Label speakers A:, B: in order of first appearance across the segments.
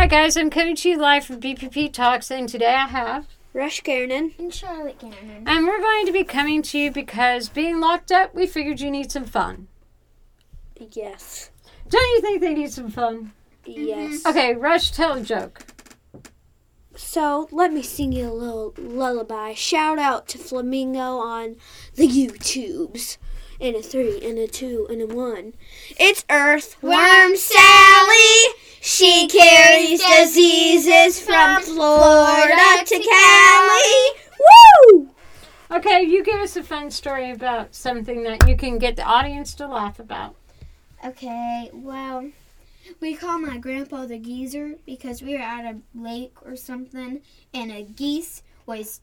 A: Hi guys, I'm coming to you live from BPP Talks, and today I have
B: Rush Garnon.
C: And Charlotte Gannon.
A: And we're going to be coming to you because being locked up, we figured you need some fun.
B: Yes.
A: Don't you think they need some fun?
B: Yes. Mm-hmm.
A: Okay, Rush, tell a joke.
B: So let me sing you a little lullaby. Shout out to Flamingo on the YouTubes. And a three, and a two, and a one. It's Earthworm Sally. She carries diseases from Florida to Cali. Woo!
A: Okay, you give us a fun story about something that you can get the audience to laugh about.
C: Okay, well, we call my grandpa the geezer because we were at a lake or something, and a geese was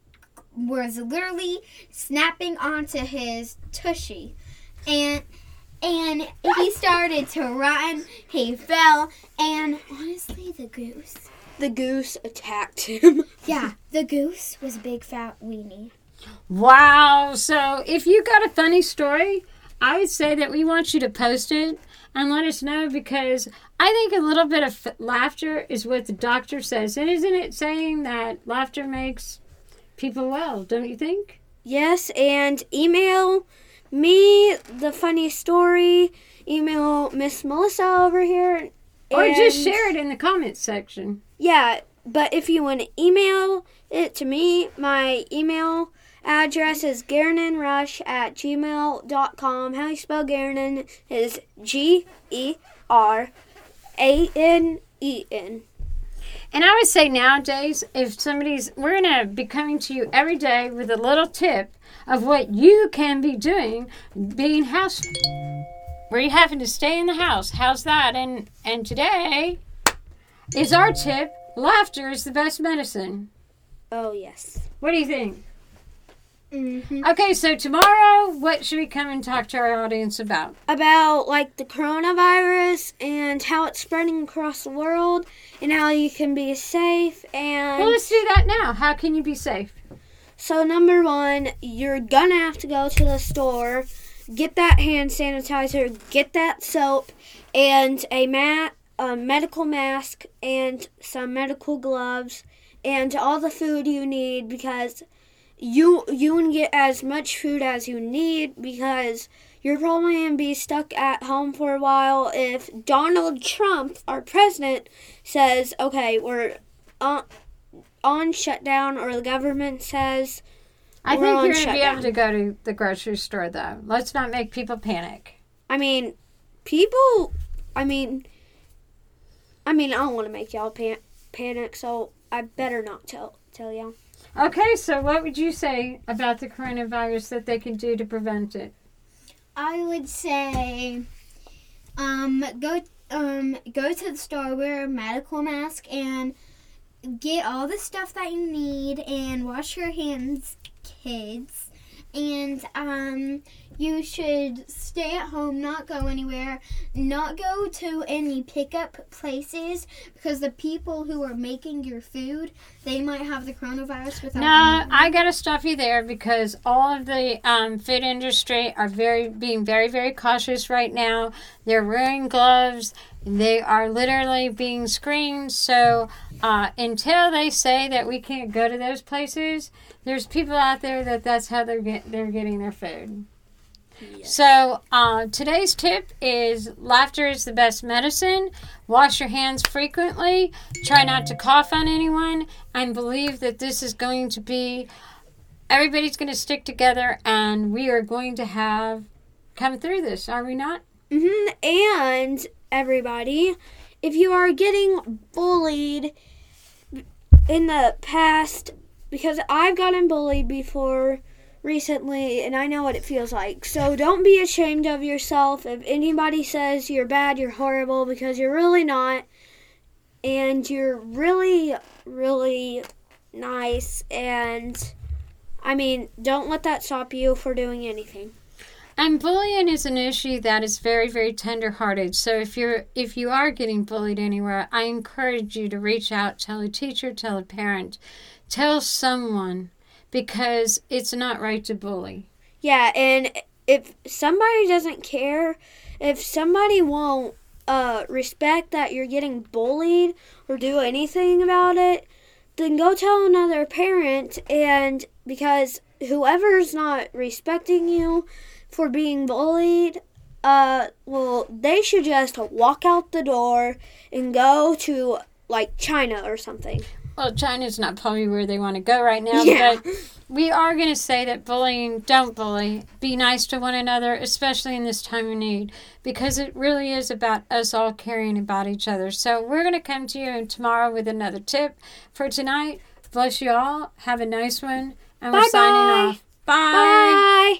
C: was literally snapping onto his tushy, and and he started to run. He fell, and honestly, the goose.
B: The goose attacked him.
C: Yeah, the goose was a big fat weenie.
A: Wow, so if you got a funny story, I would say that we want you to post it and let us know because I think a little bit of f- laughter is what the doctor says. And isn't it saying that laughter makes people well, don't you think?
B: Yes, and email me the funny story. Email Miss Melissa over here.
A: Or just share it in the comments section.
B: Yeah, but if you want to email it to me, my email address is garnonrush at gmail.com. How you spell Garnon is G E R A N E N.
A: I would say nowadays, if somebody's, we're going to be coming to you every day with a little tip of what you can be doing being house, where you having to stay in the house. How's that? And and today is our tip: laughter is the best medicine.
B: Oh, yes.
A: What do you think?
C: Mm-hmm.
A: Okay, so tomorrow, what should we come and talk to our audience about?
B: About like the coronavirus and how it's spreading across the world and how you can be safe and
A: Well, let's do that now. How can you be safe?
B: So number one, you're gonna have to go to the store, get that hand sanitizer, get that soap, and a mat, a medical mask, and some medical gloves, and all the food you need because you you can get as much food as you need because you're probably gonna be stuck at home for a while if Donald Trump, our president, says, "Okay, we're on, on shutdown," or the government says.
A: I
B: We're
A: think you're to be able to go to the grocery store, though. Let's not make people panic.
B: I mean, people. I mean, I mean, I don't want to make y'all pan- panic, so I better not tell tell y'all.
A: Okay, so what would you say about the coronavirus that they can do to prevent it?
C: I would say, um, go um go to the store, wear a medical mask, and get all the stuff that you need, and wash your hands, kids. And um, you should stay at home, not go anywhere, not go to any pickup places because the people who are making your food, they might have the coronavirus without.
A: No,
C: knowing.
A: I gotta stop you there because all of the um, food industry are very being very very cautious right now. They're wearing gloves. They are literally being screened. So uh, until they say that we can't go to those places, there's people out there that that's how they're get, they're getting their food. So uh, today's tip is laughter is the best medicine. Wash your hands frequently. Try not to cough on anyone, and believe that this is going to be. Everybody's going to stick together, and we are going to have come through this. Are we not?
B: Hmm And everybody, if you are getting bullied in the past, because I've gotten bullied before recently, and I know what it feels like. So don't be ashamed of yourself. If anybody says you're bad, you're horrible, because you're really not. And you're really, really nice. And I mean, don't let that stop you for doing anything.
A: And bullying is an issue that is very, very tender-hearted. So if you're if you are getting bullied anywhere, I encourage you to reach out, tell a teacher, tell a parent, tell someone, because it's not right to bully.
B: Yeah, and if somebody doesn't care, if somebody won't uh, respect that you're getting bullied or do anything about it, then go tell another parent. And because whoever's not respecting you for being bullied, uh, well, they should just walk out the door and go to like China or something.
A: Well, China's not probably where they want to go right now,
B: Yeah.
A: but we are going to say that bullying, don't bully. Be nice to one another, especially in this time of need, because it really is about us all caring about each other. So we're going to come to you tomorrow with another tip for tonight. Bless you all. Have a nice one. And we're
B: Bye-bye.
A: signing off. Bye.
B: Bye.